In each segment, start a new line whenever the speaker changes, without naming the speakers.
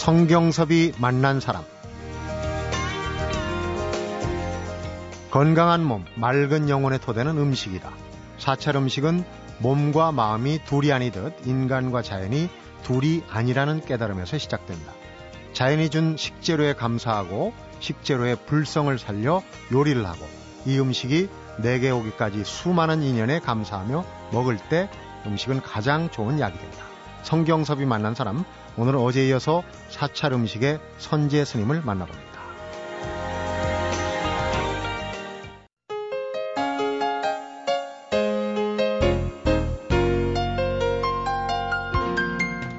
성경섭이 만난 사람 건강한 몸, 맑은 영혼의 토대는 음식이다. 사찰 음식은 몸과 마음이 둘이 아니듯 인간과 자연이 둘이 아니라는 깨달음에서 시작된다. 자연이 준 식재료에 감사하고 식재료의 불성을 살려 요리를 하고 이 음식이 내게 오기까지 수많은 인연에 감사하며 먹을 때 음식은 가장 좋은 약이 된다. 성경섭이 만난 사람, 오늘은 어제 이어서 사찰 음식의 선제 스님을 만나봅니다.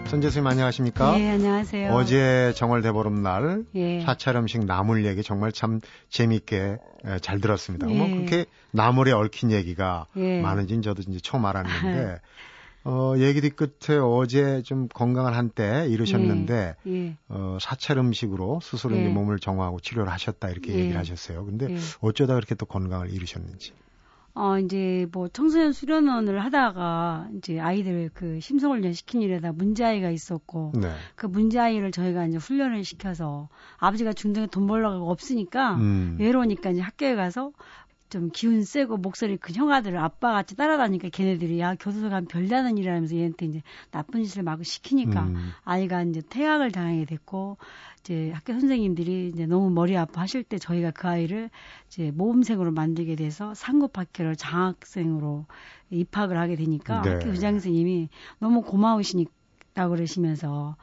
선재수님 안녕하십니까?
네, 안녕하세요.
어제 정월 대보름 날
예.
사찰 음식 나물 얘기 정말 참 재밌게 잘 들었습니다.
예.
뭐 그렇게 나물에 얽힌 얘기가
예.
많은지는 저도 이제 처음 알았는데 어, 얘기 뒤끝에 어제 좀 건강을 한때 이루셨는데
예.
어, 사찰 음식으로 스스로
예.
이제 몸을 정화하고 치료를 하셨다 이렇게
예.
얘기를 하셨어요. 근데
예.
어쩌다 그렇게 또 건강을 이루셨는지.
어, 이제 뭐 청소년 수련원을 하다가 이제 아이들 그 심성훈련 시킨 일에다 문제아이가 있었고
네.
그 문제아이를 저희가 이제 훈련을 시켜서 아버지가 중등에 돈 벌러가 없으니까
음.
외로우니까 이제 학교에 가서 좀 기운 세고 목소리 큰 형아들을 아빠 같이 따라다니까 걔네들이 야 교도소 가면 별다른 일이라면서 얘한테 이제 나쁜 짓을 마구 시키니까
음.
아이가 이제 퇴학을 당하게 됐고 이제 학교 선생님들이 이제 너무 머리 아파하실 때 저희가 그 아이를 이제 모범생으로 만들게 돼서 상급학교를 장학생으로 입학을 하게 되니까
네.
학교 의장 선생님이 너무 고마우시니까 그러시면서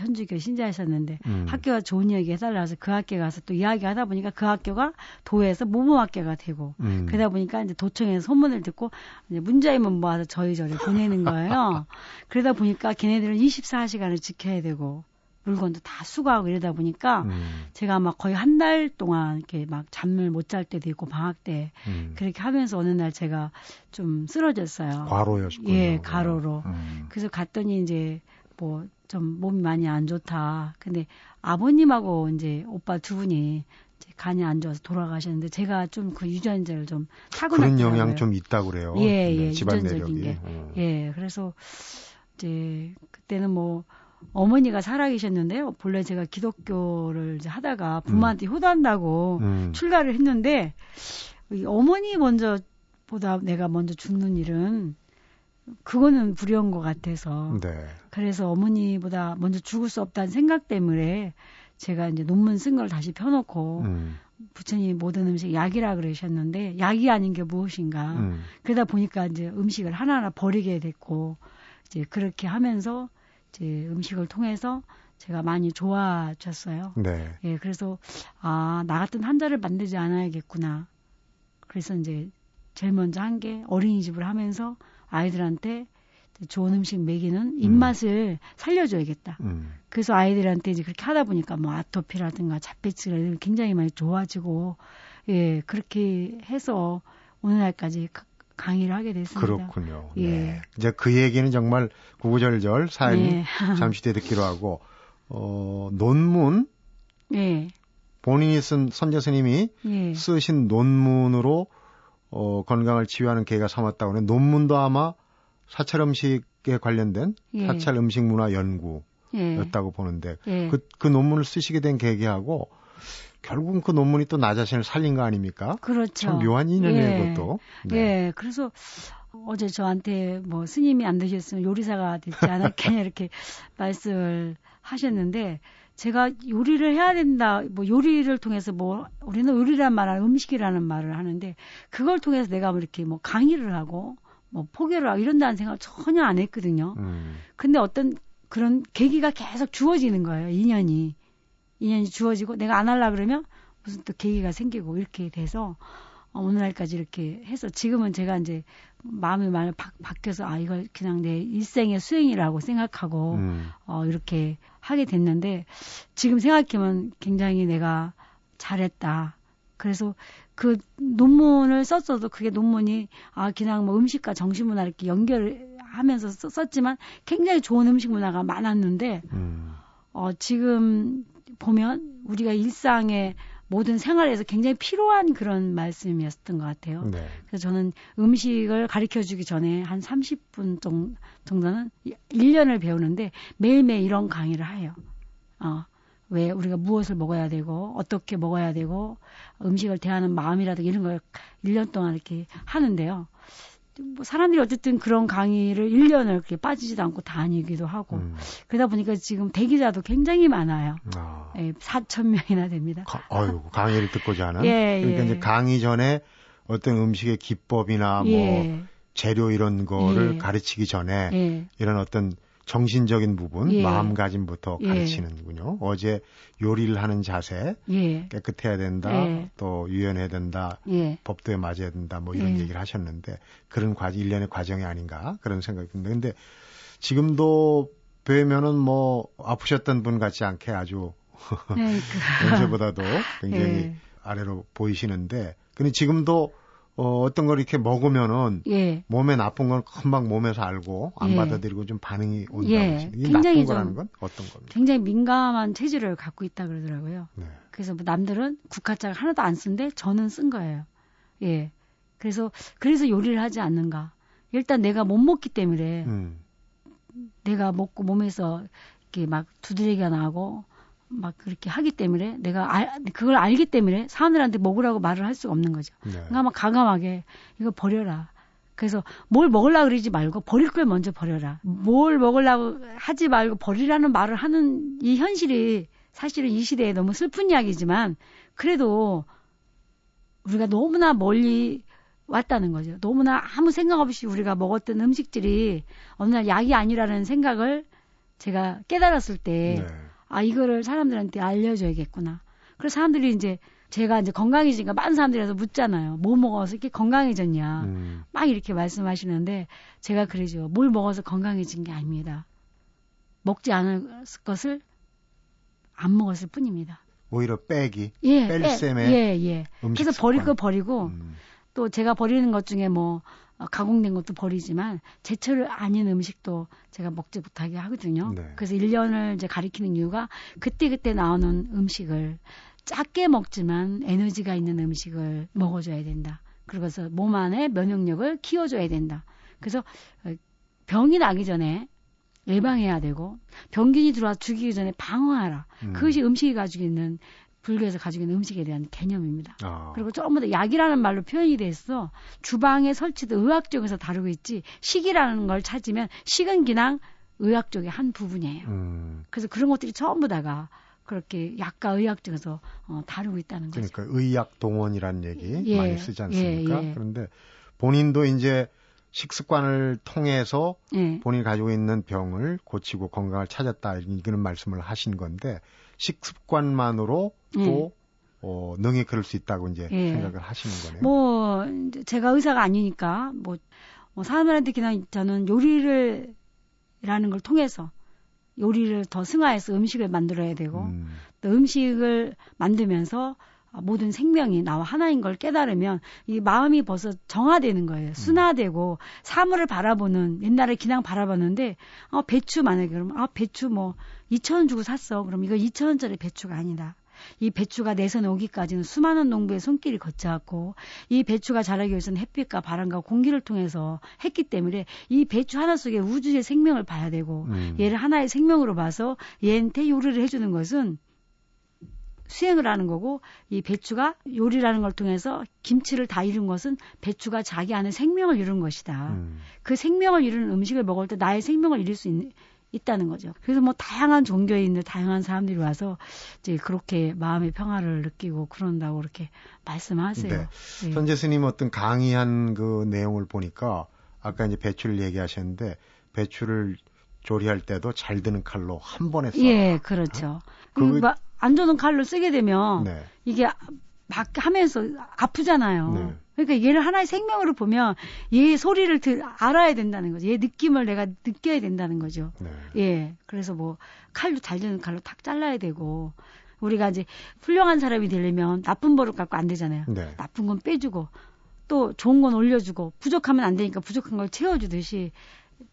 천주교 신자이셨는데
음.
학교가 좋은 이야기 해달라 해서 그 학교 가서 또 이야기 하다 보니까 그 학교가 도에서 모범학교가 되고
음.
그러다 보니까 이제 도청에서 소문을 듣고 이제 문자이만 모아서 저희 저를 보내는 거예요. 그러다 보니까 걔네들은 24시간을 지켜야 되고 물건도 다 수거하고 이러다 보니까
음.
제가 막 거의 한 달 동안 이렇게 막 잠을 못 잘 때도 있고 방학 때
음.
그렇게 하면서 어느 날 제가 좀 쓰러졌어요.
과로였군요.
예, 가로로.
음.
그래서 갔더니 이제 뭐 좀 몸이 많이 안 좋다. 근데 아버님하고 이제 오빠 두 분이 이제 간이 안 좋아서 돌아가셨는데 제가 좀 그 유전자를 좀 타고났더라고요.
그런 영향 좀 있다고 그래요.
예,
네,
예, 유전적인. 게.
어.
예, 그래서 이제 그때는 뭐 어머니가 살아계셨는데요. 본래 제가 기독교를 이제 하다가 부모한테 효도한다고
음.
출가를 했는데 이 어머니 먼저 보다 내가 먼저 죽는 일은 그거는 불효인 것 같아서
네.
그래서 어머니보다 먼저 죽을 수 없다는 생각 때문에 제가 이제 논문 쓴 걸 다시 펴놓고
음.
부처님이 모든 음식 약이라 그러셨는데 약이 아닌 게 무엇인가
음.
그러다 보니까 이제 음식을 하나하나 버리게 됐고 이제 그렇게 하면서 이제 음식을 통해서 제가 많이 좋아졌어요.
네.
예, 그래서 아, 나 같은 환자를 만들지 않아야겠구나. 그래서 이제 제일 먼저 한 게 어린이집을 하면서 아이들한테 좋은 음식 먹이는 입맛을 살려줘야겠다.
음.
그래서 아이들한테 이제 그렇게 하다 보니까 뭐 아토피라든가 게 굉장히 많이 좋아지고 예 그렇게 해서 오늘날까지 가- 강의를 하게 됐습니다.
그렇군요.
예.
네. 이제 그 얘기는 정말 구구절절 사연이
예.
잠시 뒤에 듣기로 하고 어 논문
예,
본인이 쓴 선재 스님이
예,
쓰신 논문으로 어 건강을 치유하는 계기가 삼았다고 하는 논문도 아마 사찰 음식에 관련된
예.
사찰 음식 문화 연구였다고
예,
보는데
예.
그, 그 논문을 쓰시게 된 계기하고 결국은 그 논문이 또 나 자신을 살린 거 아닙니까?
그렇죠.
참 묘한 인연이에요,
예.
그것도. 네.
예, 그래서 어제 저한테 뭐 스님이 안 되셨으면 요리사가 되지 않았겠냐 이렇게 말씀을 하셨는데 제가 요리를 해야 된다, 뭐 요리를 통해서 뭐 우리는 요리란 말을 음식이라는 말을 하는데 그걸 통해서 내가 뭐 이렇게 뭐 강의를 하고 뭐 포교를 하고 이런다는 생각을 전혀 안 했거든요.
음,
근데 어떤 그런 계기가 계속 주어지는 거예요. 인연이. 인연이 주어지고 내가 안 하려 그러면 무슨 또 계기가 생기고 이렇게 돼서 어, 오늘날까지 이렇게 해서 지금은 제가 이제 마음이 많이 바, 바뀌어서 아 이걸 그냥 내 일생의 수행이라고 생각하고
음,
어 이렇게 하게 됐는데 지금 생각하면 굉장히 내가 잘했다. 그래서 그 논문을 썼어도 그게 논문이 아 그냥 뭐 음식과 정신문화 이렇게 연결을 하면서 썼- 썼지만 굉장히 좋은 음식 문화가 많았는데
음,
어 지금 보면 우리가 일상의 모든 생활에서 굉장히 필요한 그런 말씀이었던 것 같아요.
네.
그래서 저는 음식을 가르쳐 주기 전에 한 30분 정- 정도는 1년을 배우는데 매일매일 이런 강의를 해요. 어, 왜 우리가 무엇을 먹어야 되고 어떻게 먹어야 되고 음식을 대하는 마음이라든가 이런 걸 1년 동안 이렇게 하는데요. 뭐 사람들이 어쨌든 그런 강의를 1년을 그렇게 빠지지도 않고 다니기도 하고 음. 그러다 보니까 지금 대기자도 굉장히 많아요. 아. 예, 4천 명이나 됩니다.
가, 아유, 강의를 듣고자 하는. 예, 그러니까 예. 이제 강의 전에 어떤 음식의 기법이나 뭐 예. 재료 이런 거를 예. 가르치기 전에 예. 이런 어떤 정신적인 부분, 예. 마음가짐부터 예. 가르치는군요. 어제 요리를 하는 자세, 예. 깨끗해야 된다, 예. 또 유연해야 된다, 예. 법도에 맞아야 된다, 뭐 이런 예. 얘기를 하셨는데 그런 과정, 일련의 과정이 아닌가 그런 생각이 듭니다. 근데 지금도 뵈면은 뭐 아프셨던 분 같지 않게 아주 네, 그 언제보다도 굉장히 아래로 보이시는데 근데 지금도 어, 어떤 걸 이렇게 먹으면은 예. 몸에 나쁜 건 금방 몸에서 알고 안 예. 받아들이고 좀 반응이 온다고 예. 이 나쁜 거라는 건 어떤 겁니까?
굉장히 민감한 체질을 갖고 있다 그러더라고요. 네. 그래서 뭐 남들은 국화차를 하나도 안 쓴데 저는 쓴 거예요. 예. 그래서 그래서 요리를 하지 않는가. 일단 내가 못 먹기 때문에 음. 내가 먹고 몸에서 이렇게 막 두드러기가 나고 막 그렇게 하기 때문에 내가 알, 그걸 알기 때문에 사람들한테 먹으라고 말을 할 수가 없는 거죠. 네. 그러니까 막 가감하게 이거 버려라. 그래서 뭘 먹으려고 그러지 말고 버릴 걸 먼저 버려라. 뭘 먹으려고 하지 말고 버리라는 말을 하는 이 현실이 사실은 이 시대에 너무 슬픈 이야기지만 그래도 우리가 너무나 멀리 왔다는 거죠. 너무나 아무 생각 없이 우리가 먹었던 음식들이 어느 날 약이 아니라는 생각을 제가 깨달았을 때 네. 아, 이거를 사람들한테 알려줘야겠구나. 그래서 사람들이 이제 제가 이제 건강해지니까 많은 사람들이 서 묻잖아요. 뭐 먹어서 이렇게 건강해졌냐. 음. 막 이렇게 말씀하시는데 제가 그러죠. 뭘 먹어서 건강해진 게 아닙니다. 먹지 않을 것을 안 먹었을 뿐입니다.
오히려 빼기. 예, 뺄 셈에.
예, 예. 그래서 버릴 거 버리고 음. 또 제가 버리는 것 중에 뭐 어, 가공된 것도 버리지만 제철 아닌 음식도 제가 먹지 못하게 하거든요. 네. 그래서 1년을 이제 가리키는 이유가 그때그때 나오는 음식을 작게 먹지만 에너지가 있는 음식을 먹어줘야 된다. 그러고서 몸 안에 면역력을 키워줘야 된다. 그래서 어, 병이 나기 전에 예방해야 되고 병균이 들어와 죽이기 전에 방어하라. 음. 그것이 음식이 가지고 있는 불교에서 가지고 있는 음식에 대한 개념입니다. 아. 그리고 전부 다 약이라는 말로 표현이 돼서 주방에 설치도 의학적에서 다루고 있지 식이라는 걸 찾으면 식은 그냥 의학 적의 한 부분이에요. 음. 그래서 그런 것들이 전부 다가 그렇게 약과 의학 쪽에서 어, 다루고 있다는
거죠. 그러니까 의학 동원이라는 얘기 예, 많이 쓰지 않습니까? 예, 예. 그런데 본인도 이제 식습관을 통해서 예. 본인이 가지고 있는 병을 고치고 건강을 찾았다 이런 말씀을 하신 건데 식습관만으로 또 예. 어, 능히 그럴 수 있다고 이제 예. 생각을 하시는 거네요.
뭐 제가 의사가 아니니까 뭐, 뭐 사람들한테 그냥 저는 요리를 라는 걸 통해서 요리를 더 승화해서 음식을 만들어야 되고 음. 또 음식을 만들면서 모든 생명이 나와 하나인 걸 깨달으면 이 마음이 벌써 정화되는 거예요. 음. 순화되고 사물을 바라보는 옛날에 그냥 바라봤는데 어 배추 만약에 그러면 아 배추 뭐 2천 원 주고 샀어. 그럼 이거 2천 원짜리 배추가 아니다. 이 배추가 내선 오기까지는 수많은 농부의 손길이 거쳐왔고 이 배추가 자라기 위해서는 햇빛과 바람과 공기를 통해서 했기 때문에 이 배추 하나 속에 우주의 생명을 봐야 되고 음. 얘를 하나의 생명으로 봐서 얘한테 요리를 해주는 것은 수행을 하는 거고 이 배추가 요리라는 걸 통해서 김치를 다 이룬 것은 배추가 자기 안에 생명을 이룬 것이다. 음. 그 생명을 이루는 음식을 먹을 때 나의 생명을 이룰 수 있는 있다는 거죠. 그래서 뭐 다양한 종교에 있는 다양한 사람들이 와서 이제 그렇게 마음의 평화를 느끼고 그런다고 그렇게 말씀하세요. 네.
네. 선재 스님 어떤 강의한 그 내용을 보니까 아까 이제 배추를 얘기하셨는데 배추를 조리할 때도 잘 드는 칼로 한 번에 써.
예, 그렇죠. 어? 그, 그, 안 좋은 칼로 쓰게 되면 네. 이게 막 하면서 아프잖아요. 네. 그러니까 얘를 하나의 생명으로 보면 얘 소리를 들, 알아야 된다는 거죠. 얘 느낌을 내가 느껴야 된다는 거죠. 네. 예. 그래서 뭐 칼도 잘 되는 칼로 탁 잘라야 되고 우리가 이제 훌륭한 사람이 되려면 나쁜 버릇 갖고 안 되잖아요. 네. 나쁜 건 빼주고 또 좋은 건 올려주고 부족하면 안 되니까 부족한 걸 채워주듯이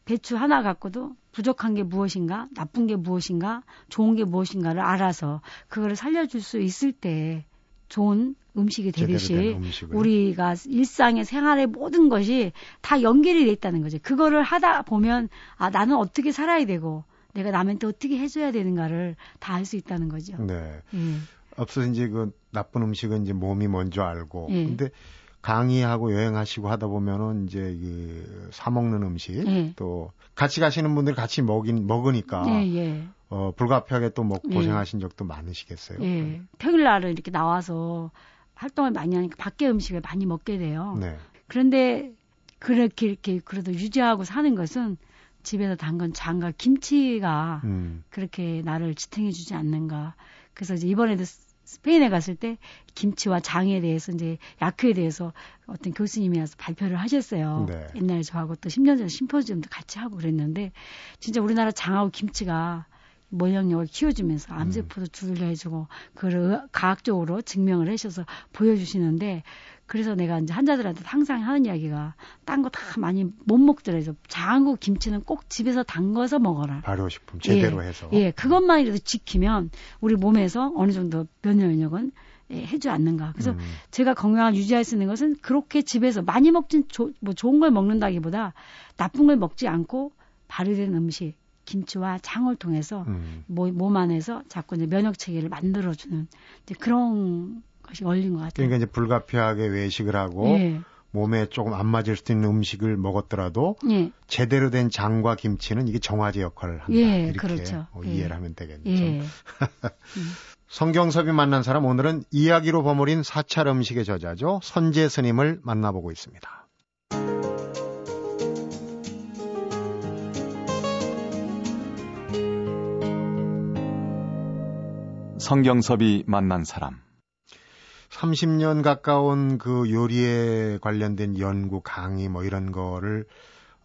배추 하나 갖고도 부족한 게 무엇인가, 나쁜 게 무엇인가, 좋은 게 무엇인가를 알아서 그거를 살려줄 수 있을 때 좋은 음식이 되듯이 우리가 일상의 생활의 모든 것이 다 연결이 돼 있다는 거죠. 그거를 하다 보면 아 나는 어떻게 살아야 되고 내가 남한테 어떻게 해줘야 되는가를 다 알 수 있다는 거죠.
네.
예.
앞서서 이제 그 나쁜 음식은 이제 몸이 먼저 알고.
예.
근데 강의하고 여행하시고 하다 보면은 이제 그 사 먹는 음식
예.
또 같이 가시는 분들이 같이 먹인 먹으니까
예, 예.
어 불가피하게 또먹
예.
고생하신 적도 많으시겠어요.
예. 평일 날은 이렇게 나와서 활동을 많이 하니까 밖에 음식을 많이 먹게 돼요.
네.
그런데 그렇게 이렇게 그래도 유지하고 사는 것은 집에서 담근 장과 김치가
음.
그렇게 나를 지탱해주지 않는가. 그래서 이제 이번에도 스- 스페인에 갔을 때 김치와 장에 대해서 이제 약효에 대해서 어떤 교수님이 와서 발표를 하셨어요.
네.
옛날에 저하고 또 10년 전에 심포지움도 같이 하고 그랬는데 진짜 우리나라 장하고 김치가 면역력을 키워주면서 암세포도 두들려 해주고 그걸 과학적으로 증명을 하셔서 보여주시는데 그래서 내가 이제 환자들한테 항상 하는 이야기가 딴 거 다 많이 못 먹더라도 장하고 김치는 꼭 집에서 담궈서 먹어라.
발효식품 제대로 해서.
예, 그것만이라도 지키면 우리 몸에서 어느 정도 면역력은 예, 해주지 않는가. 그래서
음.
제가 건강을 유지할 수 있는 것은 그렇게 집에서 많이 먹진 조- 뭐 좋은 걸 먹는다기보다 나쁜 걸 먹지 않고 발효된 음식, 김치와 장을 통해서
음.
모- 몸 안에서 자꾸 이제 면역 체계를 만들어주는 이제 그런 것이 걸린 것 같아요.
그러니까 이제 불가피하게 외식을 하고
예,
몸에 조금 안 맞을 수도 있는 음식을 먹었더라도
예,
제대로 된 장과 김치는 이게 정화제 역할을 한다.
예,
이렇게
그렇죠.
어,
예.
이해를 하면 되겠네요.
예.
성경섭이 만난 사람 오늘은 이야기로 버무린 사찰 음식의 저자죠. 선재 스님을 만나보고 있습니다.
성경섭이 만난 사람.
30년 가까운 그 요리에 관련된 연구, 강의 뭐 이런 거를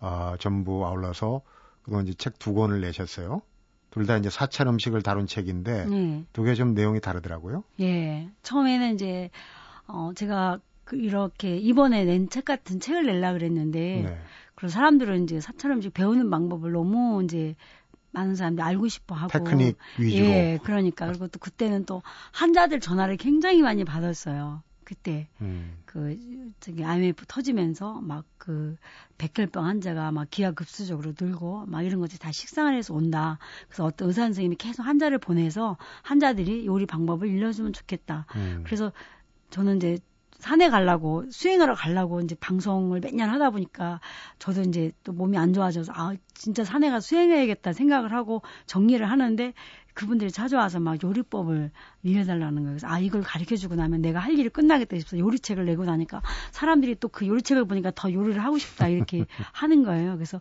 어, 전부 아울러서 그동안 이제 책 두 권을 내셨어요. 둘 다 이제 사찰 음식을 다룬 책인데
예.
두개 좀 내용이 다르더라고요.
예. 처음에는 이제, 어, 제가 그 이렇게 이번에 낸 책 같은 책을 내려고 그랬는데,
네.
그래서 사람들은 이제 사찰 음식 배우는 방법을 너무 이제 많은 사람들이 알고 싶어 하고.
테크닉 위주로.
예, 그러니까. 그리고 또 그때는 또 환자들 전화를 굉장히 많이 받았어요. 그때.
음,
그, 저기 IMF 터지면서 막 그 백혈병 환자가 막 기하급수적으로 늘고 막 이런 것들이 다 식상을 해서 온다. 그래서 어떤 의사 선생님이 계속 환자를 보내서 환자들이 요리 방법을 일러주면 좋겠다.
음.
그래서 저는 이제 산에 가려고 수행하러 가려고 이제 방송을 매년 하다 보니까 저도 이제 또 몸이 안 좋아져서 아 진짜 산에 가서 수행해야겠다 생각을 하고 정리를 하는데 그분들이 찾아와서 막 요리법을 알려달라는 거예요. 그래서 아 이걸 가르쳐 주고 나면 내가 할 일이 끝나겠다 싶어서 요리책을 내고 나니까 사람들이 또 그 요리책을 보니까 더 요리를 하고 싶다 이렇게 하는 거예요. 그래서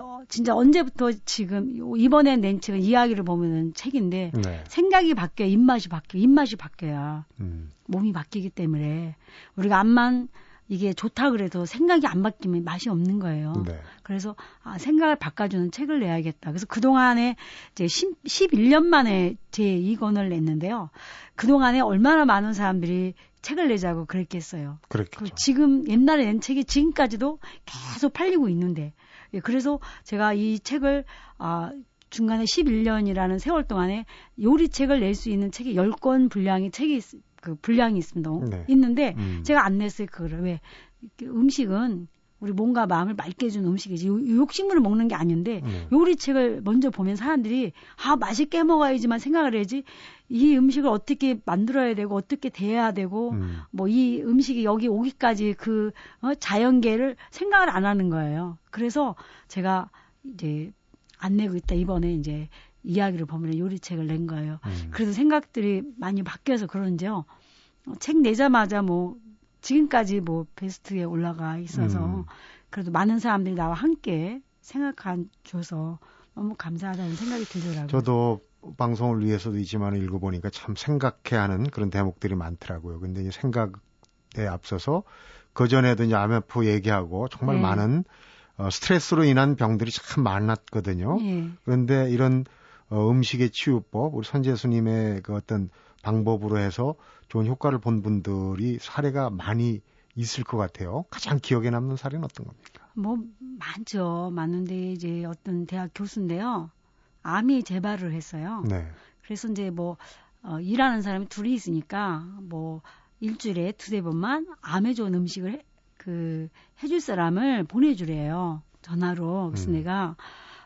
어, 진짜 언제부터 지금 요- 이번에 낸 책은 이야기를 보면은 책인데
네.
생각이 바뀌어 입맛이 바뀌어 입맛이 바뀌어야
음.
몸이 바뀌기 때문에 우리가 암만 이게 좋다 그래도 생각이 안 바뀌면 맛이 없는 거예요.
네.
그래서 아, 생각을 바꿔주는 책을 내야겠다. 그래서 그동안에 이제 10, 11년 만에 제 2권을 냈는데요. 그동안에 얼마나 많은 사람들이 책을 내자고 그랬겠어요. 그
그렇겠죠.
지금 옛날에 낸 책이 지금까지도 계속 팔리고 있는데 예, 그래서 제가 이 책을 아 중간에 11년이라는 세월 동안에 요리책을 낼 수 있는 책이 10권 분량의 책이 있, 그 분량이 있습니다.
네.
있는데
음.
제가 안 냈어요. 그거를 왜 음식은 우리 몸과 마음을 맑게 해주는 음식이지 요- 욕식물을 먹는 게 아닌데
네.
요리책을 먼저 보면 사람들이 아 맛있게 먹어야지만 생각을 해야지 이 음식을 어떻게 만들어야 되고 어떻게 대해야 되고
음.
뭐이 음식이 여기 오기까지 그 어, 자연계를 생각을 안 하는 거예요. 그래서 제가 이제 안 내고 있다 이번에 이제 이야기를 보면 요리책을 낸 거예요.
음.
그래도 생각들이 많이 바뀌어서 그런지요. 어, 책 내자마자 뭐 지금까지 뭐 베스트에 올라가 있어서
음.
그래도 많은 사람들이 나와 함께 생각한 줘서 너무 감사하다는 생각이 들더라고요.
저도 방송을 위해서도 있지만 읽어보니까 참 생각해야 하는 그런 대목들이 많더라고요. 근데 이제 생각에 앞서서 그 전에도 이제 IMF 얘기하고 정말
네.
많은 어, 스트레스로 인한 병들이 참 많았거든요.
예.
그런데 이런 어, 음식의 치유법, 우리 선재수님의 그 어떤 방법으로 해서 좋은 효과를 본 분들이 사례가 많이 있을 것 같아요. 가장 기억에 남는 사례는 어떤 겁니까?
뭐 많죠. 많은데 이제 어떤 대학 교수인데요. 암이 재발을 했어요.
네.
그래서 이제 뭐 어, 일하는 사람이 둘이 있으니까 뭐 일주일에 두세 번만 암에 좋은 음식을 해, 그 해줄 사람을 보내주래요. 전화로. 그래서
음.
내가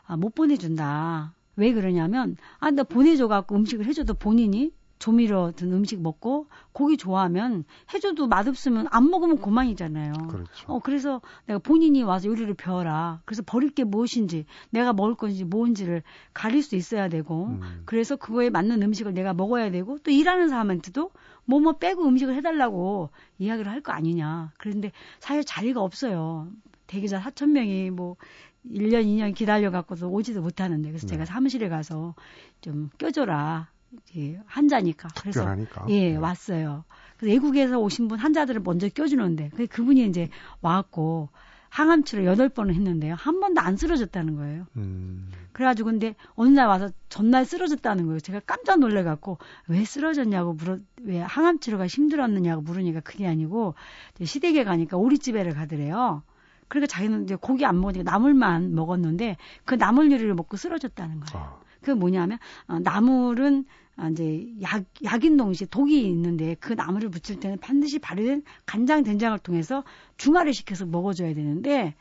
아, 못 보내준다. 왜 그러냐면 아 나 보내줘 갖고 음식을 해줘도 본인이 조미료 든 음식 먹고 고기 좋아하면 해줘도 맛없으면 안 먹으면 고만이잖아요.
그렇죠.
어 그래서 내가 본인이 와서 요리를 배워라. 그래서 버릴 게 무엇인지 내가 먹을 건지 뭔지를 가릴 수 있어야 되고
음.
그래서 그거에 맞는 음식을 내가 먹어야 되고 또 일하는 사람한테도 뭐뭐 빼고 음식을 해달라고 이야기를 할 거 아니냐. 그런데 사실 자리가 없어요. 대기자 4천 명이 뭐 1년, 2년 기다려갖고도 오지도 못하는데. 그래서
네.
제가 사무실에 가서 좀 껴줘라. 예, 환자니까. 그래서
특별하니까.
예,
네.
왔어요. 그래서 외국에서 오신 분 환자들을 먼저 껴주는데, 그 그분이 이제 와갖고 항암치를 여덟 번을 했는데요. 한 번도 안 쓰러졌다는 거예요.
음.
그래가지고 근데 어느 날 와서 전날 쓰러졌다는 거예요. 제가 깜짝 놀래갖고 왜 쓰러졌냐고 물어 왜 항암 치료가 힘들었느냐고 물으니까 그게 아니고 시댁에 가니까 오리집에를 가더래요. 그러니까 자기는 이제 고기 안 먹으니까 나물만 먹었는데 그 나물 요리를 먹고 쓰러졌다는 거예요.
아,
그게 뭐냐면 어, 나물은 아, 이제 약 약인 동시에 독이 있는데 그 나물을 무칠 때는 반드시 바른 간장 된장을 통해서 중화를 시켜서 먹어줘야 되는데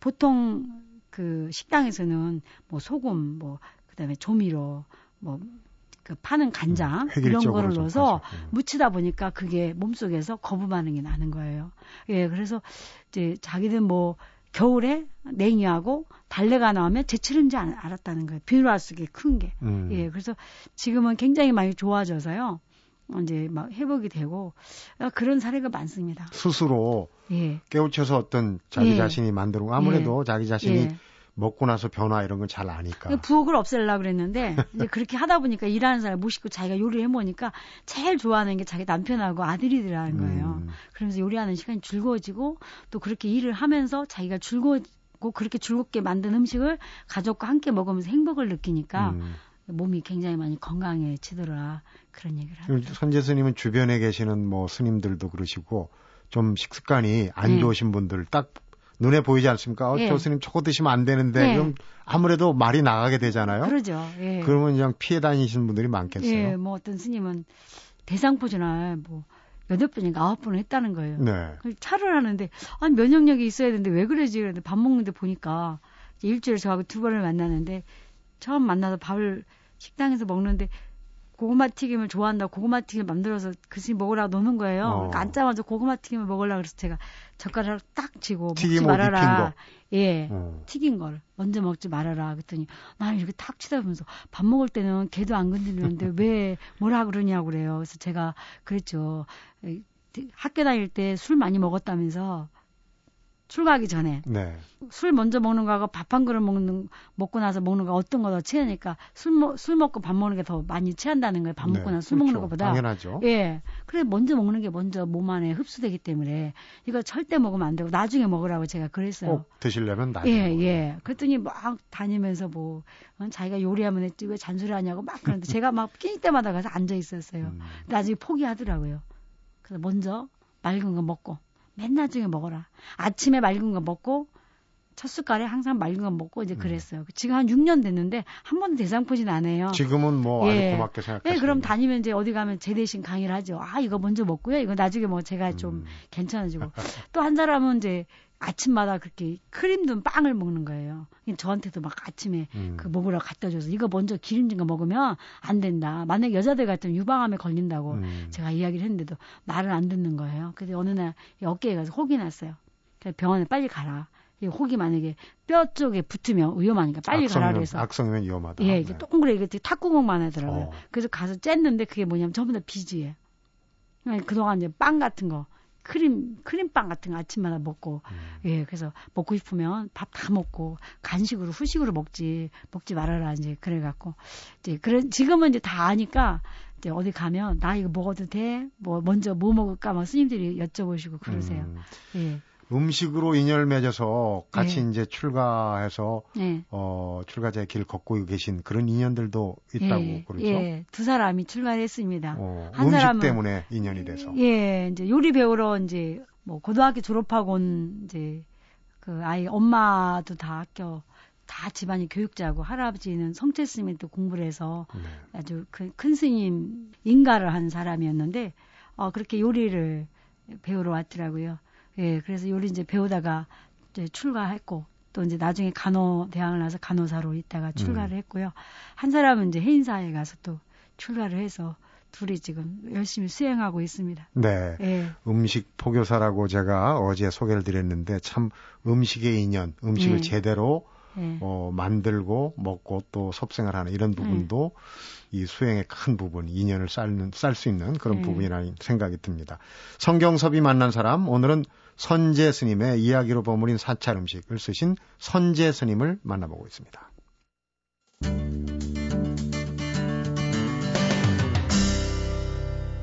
보통 그 식당에서는 뭐 소금 뭐 그다음에 조미료 뭐 그 파는 간장
음,
이런 거를
좀
넣어서.
음.
묻히다 보니까 그게 몸속에서 거부 반응이 나는 거예요. 예, 그래서 이제 자기들 뭐 겨울에 냉이하고 달래가 나오면 제철인지 알- 알았다는 거예요. 비누알 속에 큰 게.
음.
예, 그래서 지금은 굉장히 많이 좋아져서요. 어, 이제 막 회복이 되고 아, 그런 사례가 많습니다.
스스로
예.
깨우쳐서 어떤 자기
예.
자신이 만들고 아무래도 자기 자신이
예.
먹고 나서 변화 이런 걸잘 아니까.
그 부엌을 없애려고 그랬는데 이제 그렇게 하다 보니까 일하는 사람 모시고 자기가 요리를 해 보니까 제일 좋아하는 게 자기 남편하고 아들이더라는 거예요.
음.
그러면서 요리하는 시간이 즐거워지고 또 그렇게 일을 하면서 자기가 즐거웠고 그렇게 즐겁게 만든 음식을 가족과 함께 먹으면서 행복을 느끼니까
음.
몸이 굉장히 많이 건강해지더라 그런 얘기를
음,
합니다.
선재 스님은 주변에 계시는 뭐 스님들도 그러시고 좀 식습관이 안
네.
좋으신 분들 딱 눈에 보이지 않습니까? 어,
네.
저 스님 저거 드시면 안 되는데
네.
그럼 아무래도 말이 나가게 되잖아요.
그러죠. 예.
그러면 그냥 피해 다니시는 분들이 많겠어요.
예, 뭐 어떤 스님은 대상포진을 뭐 여덟 번인가 아홉 번을 했다는 거예요.
네.
그 차를 하는데 아니 면역력이 있어야 되는데 왜 그러지? 그런데 밥 먹는데 보니까 일주일에 저하고 두 번을 만나는데 처음 만나서 밥을 식당에서 먹는데 고구마 튀김을 좋아한다. 고구마 튀김 만들어서 그시 먹으라고 노는 거예요.
어.
그러니까 앉자마자 고구마 튀김을 먹으려고 그래서 제가 젓가락을 딱 쥐고 먹지 말아라.
거.
예.
어.
튀긴 걸 먼저 먹지 말아라 그랬더니 나는 이렇게 탁 치다 보면서 밥 먹을 때는 개도 안 건드리는데 왜 뭐라 그러냐고 그래요. 그래서 제가 그랬죠. 에, 학교 다닐 때 술 많이 먹었다면서 출가하기 전에
네.
술 먼저 먹는 거하고 밥 한 그릇 먹는 먹고 나서 먹는 거 어떤 거더 취하니까 술, 먹, 술 먹고 밥 먹는 게 더 많이 취한다는 거예요. 밥 먹고
네,
나서 술 먹는
그렇죠.
것보다.
당연하죠.
예. 그래 먼저 먹는 게 먼저 몸 안에 흡수되기 때문에 이거 절대 먹으면 안 되고 나중에 먹으라고 제가 그랬어요.
꼭 드시려면 나중에.
예. 예. 그랬더니 막 다니면서 뭐, 어, 자기가 요리하면 했지 왜 잔소리 하냐고 막 그러는데 제가 막 끼니 때마다 가서 앉아 있었어요.
음.
나중에 포기하더라고요. 그래서 먼저 맑은 거 먹고, 맨 나중에 먹어라. 아침에 맑은 거 먹고, 첫 숟갈에 항상 맑은 거 먹고 이제
음.
그랬어요. 지금 한 6년 됐는데 한 번도 대상포진 안 해요.
지금은 뭐
예.
아주 고맙게 생각하시는
네, 그럼 다니면 이제 어디 가면 제 대신 강의를 하죠. 아, 이거 먼저 먹고요. 이거 나중에 뭐 제가 좀
음.
괜찮아지고. 또 한 사람은 이제 아침마다 그렇게 크림 든 빵을 먹는 거예요. 저한테도 막 아침에
음.
그 먹으러 갖다 줘서 이거 먼저 기름진 거 먹으면 안 된다. 만약 여자들 같으면 유방암에 걸린다고
음.
제가 이야기를 했는데도 말을 안 듣는 거예요. 그래서 어느 날 어깨에 가서 혹이 났어요. 그래서 병원에 빨리 가라. 이 혹이 만약에 뼈 쪽에 붙으면 위험하니까 빨리 가라
악성이면-
그래서
악성이면 위험하다.
예, 이게
네.
동그랗게 이렇게 탁구공만 하더라고요.
어.
그래서 가서 쨌는데 그게 뭐냐면 전부 다 비지예요. 그러니까 그동안 이제 빵 같은 거, 크림, 크림빵 같은 거 아침마다 먹고,
음.
예, 그래서 먹고 싶으면 밥 다 먹고, 간식으로, 후식으로 먹지, 먹지 말아라, 이제, 그래 갖고, 이제, 그래, 지금은 이제 다 아니까, 이제 어디 가면, 나 이거 먹어도 돼? 뭐, 먼저 뭐 먹을까? 막 스님들이 여쭤보시고 그러세요.
음.
예,
음식으로 인연을 맺어서 같이
예.
이제 출가해서
예.
어 출가자의 길 걷고 계신 그런 인연들도 있다고
예,
그러죠.
예, 두 사람이 출가를 했습니다.
어,
한
음식
사람은-
때문에 인연이 돼서.
예, 이제 요리 배우러 이제 뭐 고등학교 졸업하고 온 이제 그 아이 엄마도 다 학교 다 집안이 교육자고 할아버지는 또 공부를 해서
네.
아주 그큰 스님 인가를 한 사람이었는데 어 그렇게 요리를 배우러 왔더라고요. 예, 그래서 요리 이제 배우다가 이제 출가했고 또 이제 나중에 간호 대학을 나서 간호사로 있다가 출가를 음. 했고요. 한 사람은 이제 해인사에 가서 또 출가를 해서 둘이 지금 열심히 수행하고 있습니다.
네. 네. 음식 포교사라고 제가 어제 소개를 드렸는데 참 음식의 인연, 음식을 네. 제대로 네. 어, 만들고 먹고 또 섭생을 하는 이런 부분도 이 수행의 큰 부분, 인연을 쌓는, 쌀수 있는 그런 부분이라는 생각이 듭니다. 성경섭이 만난 사람, 오늘은 선제 스님의 이야기로 버무린 사찰 음식을 쓰신 선제 스님을 만나보고 있습니다.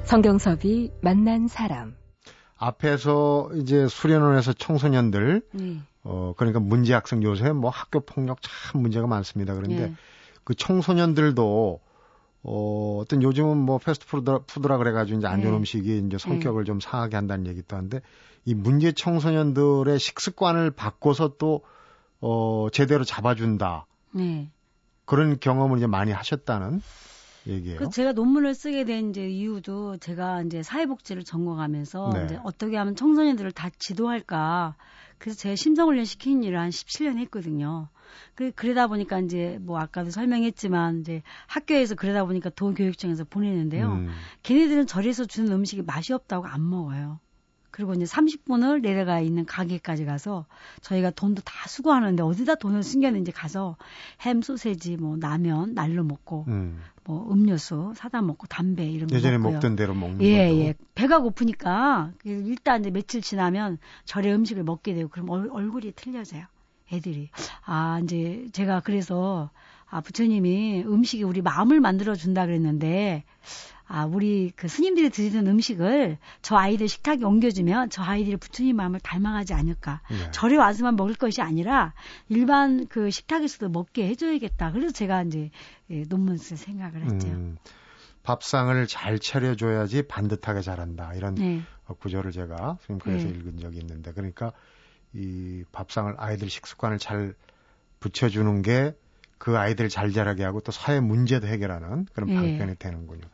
성경섭이 만난 사람.
앞에서 이제 수련원에서 청소년들, 네. 어, 그러니까 문제 학생 요새 뭐 학교 폭력 참 문제가 많습니다. 그런데 네. 그 청소년들도 어, 어떤 요즘은 뭐 패스트푸드라 푸드라 그래가지고 이제 안 좋은 네. 음식이 이제 성격을 네. 좀 상하게 한다는 얘기도 하는데 이 문제 청소년들의 식습관을 바꿔서 또, 어, 제대로 잡아준다. 네. 그런 경험을 이제 많이 하셨다는 얘기예요. 그
제가 논문을 쓰게 된 이제 이유도 제가 이제 사회복지를 전공하면서 네. 이제 어떻게 하면 청소년들을 다 지도할까. 그래서 제 심성훈련 시키는 일을 한 17년 했거든요. 그, 그러다 보니까 이제 뭐 아까도 설명했지만 이제 학교에서 그러다 보니까 도교육청에서 보내는데요. 음. 걔네들은 절에서 주는 음식이 맛이 없다고 안 먹어요. 그리고 이제 30분을 내려가 있는 가게까지 가서 저희가 돈도 다 수고하는데 어디다 돈을 숨겼는지 가서 햄, 소세지, 뭐 라면 날로 먹고 음. 뭐 음료수 사다 먹고 담배 이런 거
예전에
먹고요.
먹던 대로 먹는
예. 예. 배가 고프니까 일단 이제 며칠 지나면 절의 음식을 먹게 되고 그럼 얼, 얼굴이 틀려져요. 애들이. 아, 이제 제가 그래서 아, 부처님이 음식이 우리 마음을 만들어 준다 그랬는데 아, 우리 그 스님들이 드시는 음식을 저 아이들 식탁에 옮겨주면 저 아이들이 부처님 마음을 닮아가지 않을까. 네. 절에 와서만 먹을 것이 아니라 일반 그 식탁에서도 먹게 해줘야겠다. 그래서 제가 이제 예, 논문 쓸 생각을 했죠. 음,
밥상을 잘 차려줘야지 반듯하게 자란다. 이런 네. 구절을 제가 스님께서 네. 읽은 적이 있는데 그러니까 이 밥상을 아이들 식습관을 잘 붙여주는 게 그 아이들 잘 자라게 하고 또 사회 문제도 해결하는 그런 네. 방편이 되는군요.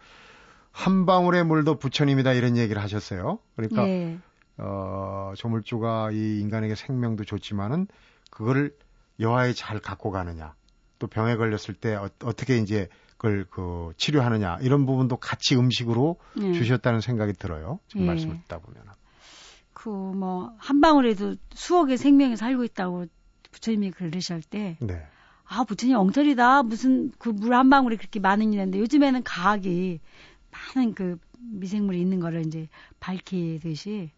한 방울의 물도 부처님이다 이런 얘기를 하셨어요. 그러니까 네. 어, 조물주가 이 인간에게 생명도 좋지만은 그거를 여하에 잘 갖고 가느냐, 또 병에 걸렸을 때 어, 떻게 이제 그걸 그 치료하느냐 이런 부분도 같이 음식으로 네. 주셨다는 생각이 들어요. 지금 네. 말씀을 듣다 보면.
그 뭐 한 방울에도 수억의 생명이 살고 있다고 부처님이 그러실 때. 네. 아, 부처님 엉터리다. 무슨 그 물 한 방울이 그렇게 많은 일인데 요즘에는 과학이 많은 그 미생물이 있는 거를 이제 밝히듯이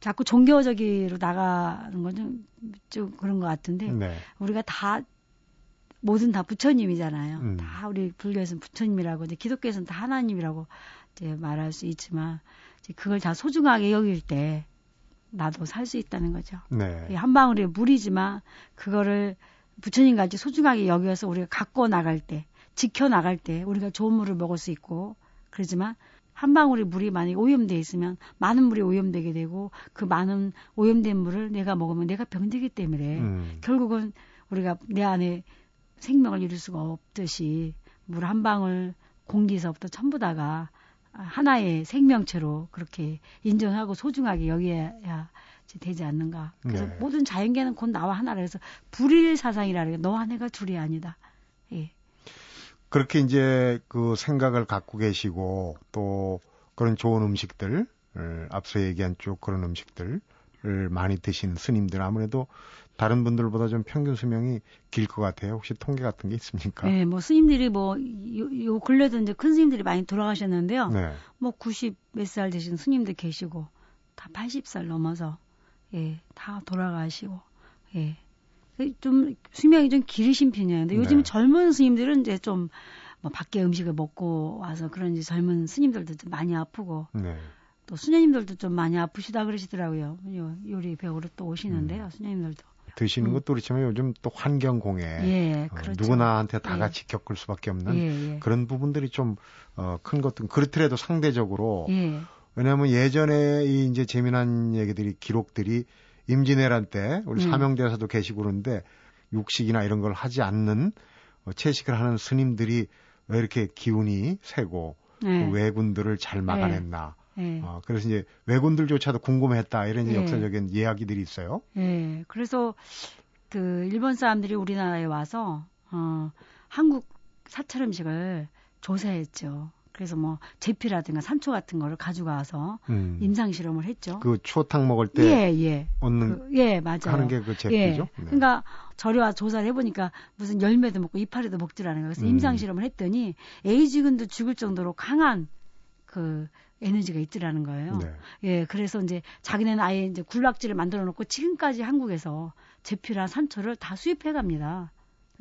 자꾸 종교적으로 나가는 건좀 좀 그런 것 같은데 네. 우리가 다 모든 다 부처님이잖아요. 음. 다 우리 불교에서는 부처님이라고 이제 기독교에서는 다 하나님이라고 이제 말할 수 있지만 이제 그걸 다 소중하게 여길 때 나도 살 수 있다는 거죠. 네. 한 방울의 물이지만 그거를 부처님 같이 소중하게 여겨서 우리가 갖고 나갈 때, 지켜 나갈 때 우리가 좋은 물을 먹을 수 있고 그러지만 한 방울의 물이 만약에 오염돼 있으면 많은 물이 오염되게 되고 그 많은 오염된 물을 내가 먹으면 내가 병들기 때문에 음. 결국은 우리가 내 안에 생명을 이룰 수가 없듯이 물 한 방울 공기서부터 전부 다가 하나의 생명체로 그렇게 인정하고 소중하게 여겨야 되지 않는가. 그래서 네. 모든 자연계는 곧 나와 하나라 해서 불이 사상이라 그래. 너와 내가 둘이 아니다. 예.
그렇게 이제 그 생각을 갖고 계시고 또 그런 좋은 음식들, 앞서 얘기한 쭉 그런 음식들을 많이 드신 스님들 아무래도 다른 분들보다 좀 평균 수명이 길 것 같아요. 혹시 통계 같은 게 있습니까?
네, 뭐 스님들이 뭐요 근래도 이제 큰 스님들이 많이 돌아가셨는데요. 네. 뭐90 몇 살 되신 스님들 계시고 다 80살 넘어서 예, 다 돌아가시고 예. 좀 수명이 좀 길으신 편이에요. 근데 요즘 네. 젊은 스님들은 이제 좀 뭐 밖에 음식을 먹고 와서 그런지 젊은 스님들도 좀 많이 아프고 네. 또 수녀님들도 좀 많이 아프시다 그러시더라고요. 요, 요리 배우러 또 오시는데요. 음. 수녀님들도.
드시는 음. 것도 그렇지만 요즘 또 환경 공해 예, 어, 그렇죠. 누구나한테 다 예. 같이 겪을 수밖에 없는 예, 예. 그런 부분들이 좀큰 어, 것도 그렇더라도 상대적으로 예. 왜냐하면 예전에 이 이제 재미난 얘기들이 기록들이 임진왜란 때 우리 음. 사명대사도 계시고 그러는데 육식이나 이런 걸 하지 않는 어, 채식을 하는 스님들이 왜 이렇게 기운이 세고 네. 그 왜군들을 잘 막아냈나. 네. 어, 그래서 이제 왜군들조차도 궁금했다 이런 네. 역사적인 이야기들이 있어요.
네. 그래서 그 일본 사람들이 우리나라에 와서 어 한국 사찰 음식을 조사했죠. 그래서 뭐 제피라든가 산초 같은 거를 가져가서
음.
임상 실험을 했죠.
그 추어탕 먹을 때
예, 예.
얻는
그, 예, 맞아요.
하는 게그
예.
제피죠. 네.
그러니까 저리 와 조사를 해 보니까 무슨 열매도 먹고 이파리도 먹지라는 거예요. 그래서
음.
임상 실험을 했더니 에이즈근도 죽을 정도로 강한 그 에너지가 있더라는 거예요.
네.
예, 그래서 이제 자기네는 아예 이제 굴락지를 만들어 놓고 지금까지 한국에서 제피랑 산초를 다 수입해 갑니다.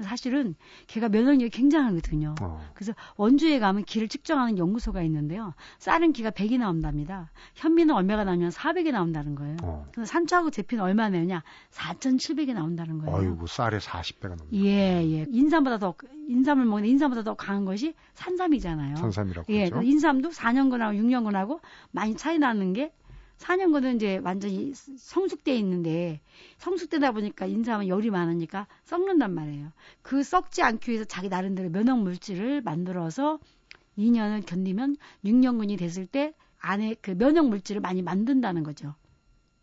사실은 걔가 면역력이 굉장하거든요.
어.
그래서 원주에 가면 기를 측정하는 연구소가 있는데요. 쌀은 기가 100이 나온답니다. 현미는 얼마가 나오면 400이 나온다는 거예요.
어.
그래서 산초하고 제피는 얼마 나오냐? 4,700이 나온다는 거예요.
아이고 쌀에 40배가 넘는
예, 예. 인삼보다 더 인삼을 먹는 인삼보다 더 강한 것이 산삼이잖아요.
산삼이라고
예,
그러죠.
그 인삼도 4년근하고 6년근하고 많이 차이 나는 게 4년근은 이제 완전히 성숙돼 있는데 성숙되다 보니까 인삼은 열이 많으니까 썩는단 말이에요. 그 썩지 않기 위해서 자기 나름대로 면역 물질을 만들어서 2년을 견디면 6년근이 됐을 때 안에 그 면역 물질을 많이 만든다는 거죠.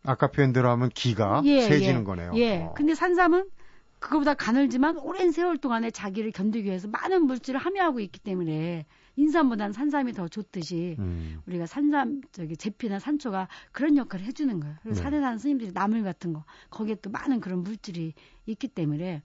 아까 표현대로 하면 기가
예,
세지는
예.
거네요.
예.
어.
근데 산삼은 그거보다 가늘지만 오랜 세월 동안에 자기를 견디기 위해서 많은 물질을 함유하고 있기 때문에 인삼보다는 산삼이 더 좋듯이
음.
우리가 산삼 저기 제피나 산초가 그런 역할을 해주는 거예요. 그리고
네.
산에 사는 스님들이 나물 같은 거 거기에 또 많은 그런 물질이 있기 때문에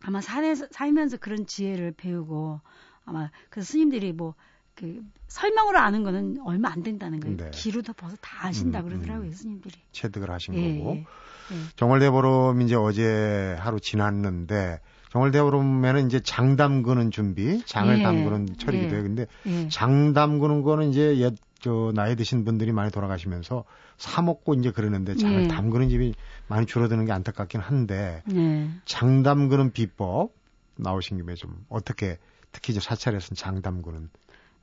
아마 산에서 살면서 그런 지혜를 배우고 아마 그 스님들이 뭐 그 설명으로 아는 거는 얼마 안 된다는 거예요.
네.
기로 덮어서 다 아신다
음,
그러더라고요,
음.
스님들이.
체득을 하신
예,
거고.
예. 예.
정월대보름 이제 어제 하루 지났는데 정월대보름에는 이제 장 담그는 준비, 장을
예,
담그는 철이기도
예.
해요. 근데
예.
장 담그는 거는 이제 옛, 저, 나이 드신 분들이 많이 돌아가시면서 사 먹고 이제 그러는데 장을
예.
담그는 집이 많이 줄어드는 게 안타깝긴 한데
네.
장 담그는 비법 나오신 김에 좀 어떻게 특히 이제 사찰에서는 장 담그는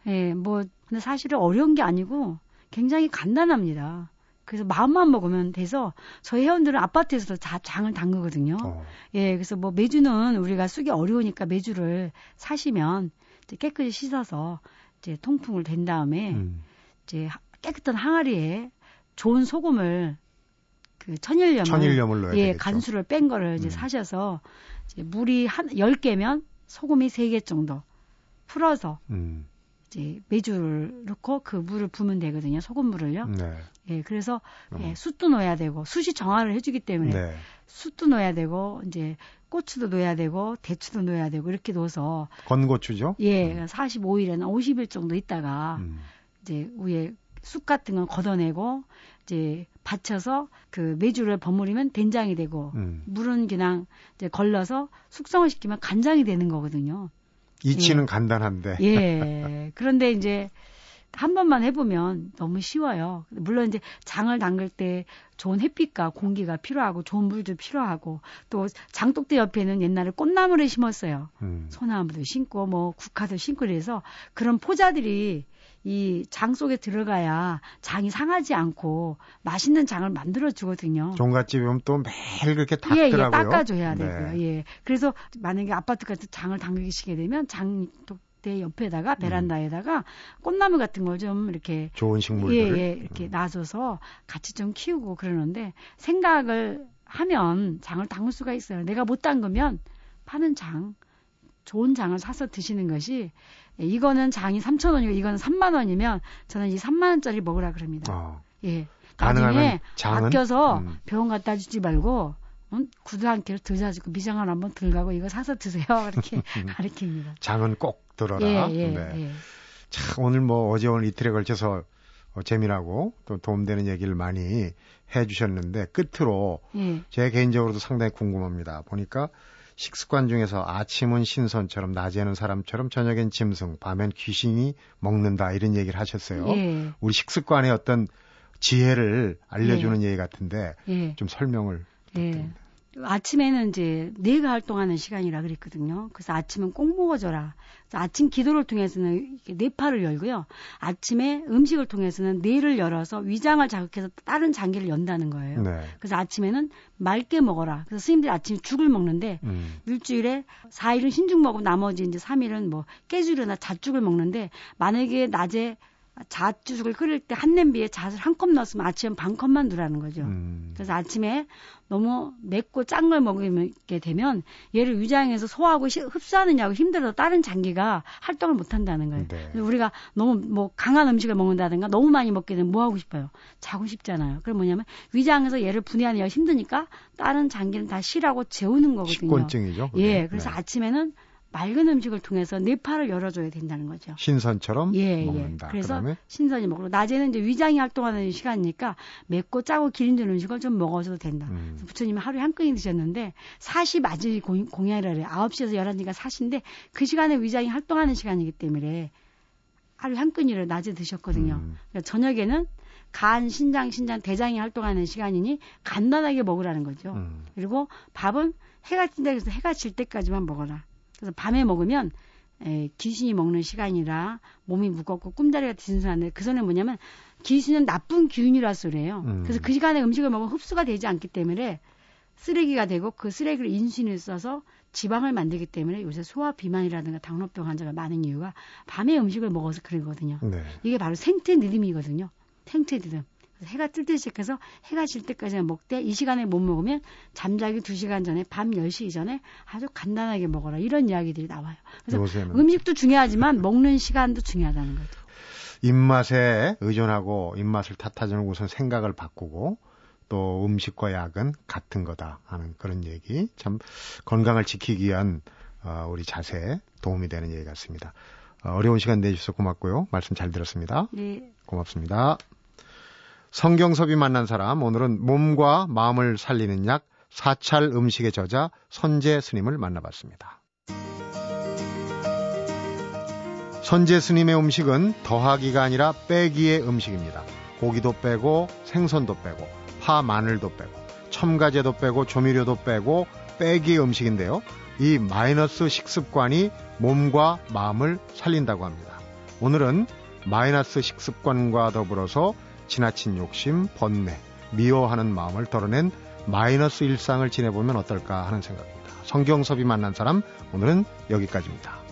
예, 뭐, 근데 사실은 어려운 게 아니고 굉장히 간단합니다. 그래서 마음만 먹으면 돼서 저희 회원들은 아파트에서도 다 장을 담그거든요.
어,
예, 그래서 뭐 매주는 우리가 쓰기 어려우니까 매주를 사시면 이제 깨끗이 씻어서 이제 통풍을 된 다음에
음,
이제 하- 깨끗한 항아리에 좋은 소금을 그 천일염을
천일염을 넣어야
예,
되겠죠.
간수를 뺀 거를 이제
음.
사셔서 이제 물이 한 10개면 소금이 3개 정도 풀어서
음,
이제 메주를 넣고 그 물을 부으면 되거든요. 소금물을요.
네,
예, 그래서
음.
예, 숯도 넣어야 되고 숯이 정화를 해주기 때문에
네,
숯도 넣어야 되고 이제 고추도 넣어야 되고 대추도 넣어야 되고 이렇게 넣어서
건고추죠.
예, 45일에나 50일 정도 있다가
음,
이제 위에 쑥 같은 건 걷어내고 이제 받쳐서 그 메주를 버무리면 된장이 되고
음.
물은 그냥 이제 걸러서 숙성을 시키면 간장이 되는 거거든요.
이치는 간단한데
예. 그런데 이제 한 번만 해보면 너무 쉬워요. 물론 이제 장을 담글 때 좋은 햇빛과 공기가 필요하고 좋은 물도 필요하고 또 장독대 옆에는 옛날에 꽃나무를 심었어요.
음,
소나무도 심고 뭐 국화도 심고 그래서 그런 포자들이 이 장 속에 들어가야 장이 상하지 않고 맛있는 장을 만들어 주거든요.
종갓집에 오면 또 매일 그렇게
예, 예,
닦더라고요.
닦아줘야
네.
되고요. 예. 그래서 만약에 아파트 같은 장을 담그시게 되면 장독대 옆에다가 베란다에다가 꽃나무 같은 걸 좀 이렇게
좋은 식물들을
예, 예, 이렇게
음.
놔줘서 같이 좀 키우고 그러는데 생각을 하면 장을 담글 수가 있어요. 내가 못 담그면 파는 장, 좋은 장을 사서 드시는 것이 예, 이거는 장이 3천 원이고 이거는 3만 원이면 저는 이 3만 원짜리 먹으라 그럽니다.
어,
예.
가능하면 장은
아껴서
음.
병원 갖다 주지 말고 응? 구두 한 개를 드셔가지고 미장을 한번 들가고 이거 사서 드세요. 이렇게 가르칩니다.
장은 꼭 들어라.
예, 예,
네.
예.
참 오늘 뭐 어제 오늘 이틀에 걸쳐서 어, 재미나고 또 도움되는 얘기를 많이 해주셨는데 끝으로
예.
제 개인적으로도 상당히 궁금합니다. 보니까 식습관 중에서 아침은 신선처럼 낮에는 사람처럼 저녁엔 짐승, 밤엔 귀신이 먹는다 이런 얘기를 하셨어요.
예.
우리 식습관의 어떤 지혜를 알려주는 얘기 같은데
예.
좀 설명을
예.
부탁드립니다.
아침에는 이제 뇌가 활동하는 시간이라 그랬거든요. 그래서 아침은 꼭 먹어줘라. 아침 기도를 통해서는 이렇게 뇌파를 열고요. 아침에 음식을 통해서는 뇌를 열어서 위장을 자극해서 다른 장기를 연다는 거예요.
네.
그래서 아침에는 맑게 먹어라. 그래서 스님들이 아침에 죽을 먹는데
음.
일주일에 4일은 흰죽 먹고 나머지 이제 3일은 뭐 깨죽이나 잣죽을 먹는데 만약에 낮에 잣죽을 끓일 때 한 냄비에 잣을 한 컵 넣었으면 아침에 반 컵만 두라는 거죠.
음.
그래서 아침에 너무 맵고 짠 걸 먹게 되면 얘를 위장에서 소화하고 시, 흡수하느냐고 힘들어서 다른 장기가 활동을 못 한다는 거예요.
네.
그래서 우리가 너무 뭐 강한 음식을 먹는다든가 너무 많이 먹게 되면 뭐 하고 싶어요? 자고 싶잖아요. 그럼 뭐냐면 위장에서 얘를 분해하느냐가 힘드니까 다른 장기는 다 실하고 재우는 거거든요.
식곤증이죠. 그게.
예, 그래서
네.
아침에는 맑은 음식을 통해서 뇌파를 열어줘야 된다는 거죠.
신선처럼
예,
먹는다.
예. 그래서
그다음에
신선히 먹고 낮에는 이제 위장이 활동하는 시간이니까 맵고 짜고 기름진 음식을 좀 먹어줘도 된다.
음.
부처님이 하루에 한 끊이 드셨는데 사시 맞이 공- 공양이라 그래요. 9시에서 11시가 사시인데 그 시간에 위장이 활동하는 시간이기 때문에 하루에 한 끊이를 낮에 드셨거든요.
음.
그러니까 저녁에는 간, 신장, 신장, 대장이 활동하는 시간이니 간단하게 먹으라는 거죠.
음.
그리고 밥은 해가 뜬다 그래서 해가 질 때까지만 먹어라. 그래서 밤에 먹으면 에, 귀신이 먹는 시간이라 몸이 무겁고 꿈자리가 든든한데 그 전에 뭐냐면 귀신은 나쁜 기운이라 소리예요.
음.
그래서 그 시간에 음식을 먹으면 흡수가 되지 않기 때문에 쓰레기가 되고 그 쓰레기를 인슐린을 써서 지방을 만들기 때문에 요새 소화 비만이라든가 당뇨병 환자가 많은 이유가 밤에 음식을 먹어서 그러거든요.
네.
이게 바로 생태 느림이거든요. 생태 느림. 해가 뜰때 시작해서 해가 질 때까지만 먹되 이 시간에 못 먹으면 잠자기 2시간 전에 밤 10시 이전에 아주 간단하게 먹어라. 이런 이야기들이 나와요. 그래서
요새는
음식도 중요하지만 먹는 시간도 중요하다는 거죠.
입맛에 의존하고 입맛을 탓하지는 우선 생각을 바꾸고 또 음식과 약은 같은 거다 하는 그런 얘기 참 건강을 지키기 위한 어, 우리 자세에 도움이 되는 얘기 같습니다. 어, 어려운 시간 내주셔서 고맙고요. 말씀 잘 들었습니다.
네.
고맙습니다. 성경섭이 만난 사람 오늘은 몸과 마음을 살리는 약 사찰 음식의 저자 선재 스님을 만나봤습니다. 선재 스님의 음식은 더하기가 아니라 빼기의 음식입니다. 고기도 빼고 생선도 빼고 파 마늘도 빼고 첨가제도 빼고 조미료도 빼고 빼기의 음식인데요. 이 마이너스 식습관이 몸과 마음을 살린다고 합니다. 오늘은 마이너스 식습관과 더불어서 지나친 욕심, 번뇌, 미워하는 마음을 덜어낸 마이너스 일상을 지내보면 어떨까 하는 생각입니다. 성경섭이 만난 사람 오늘은 여기까지입니다.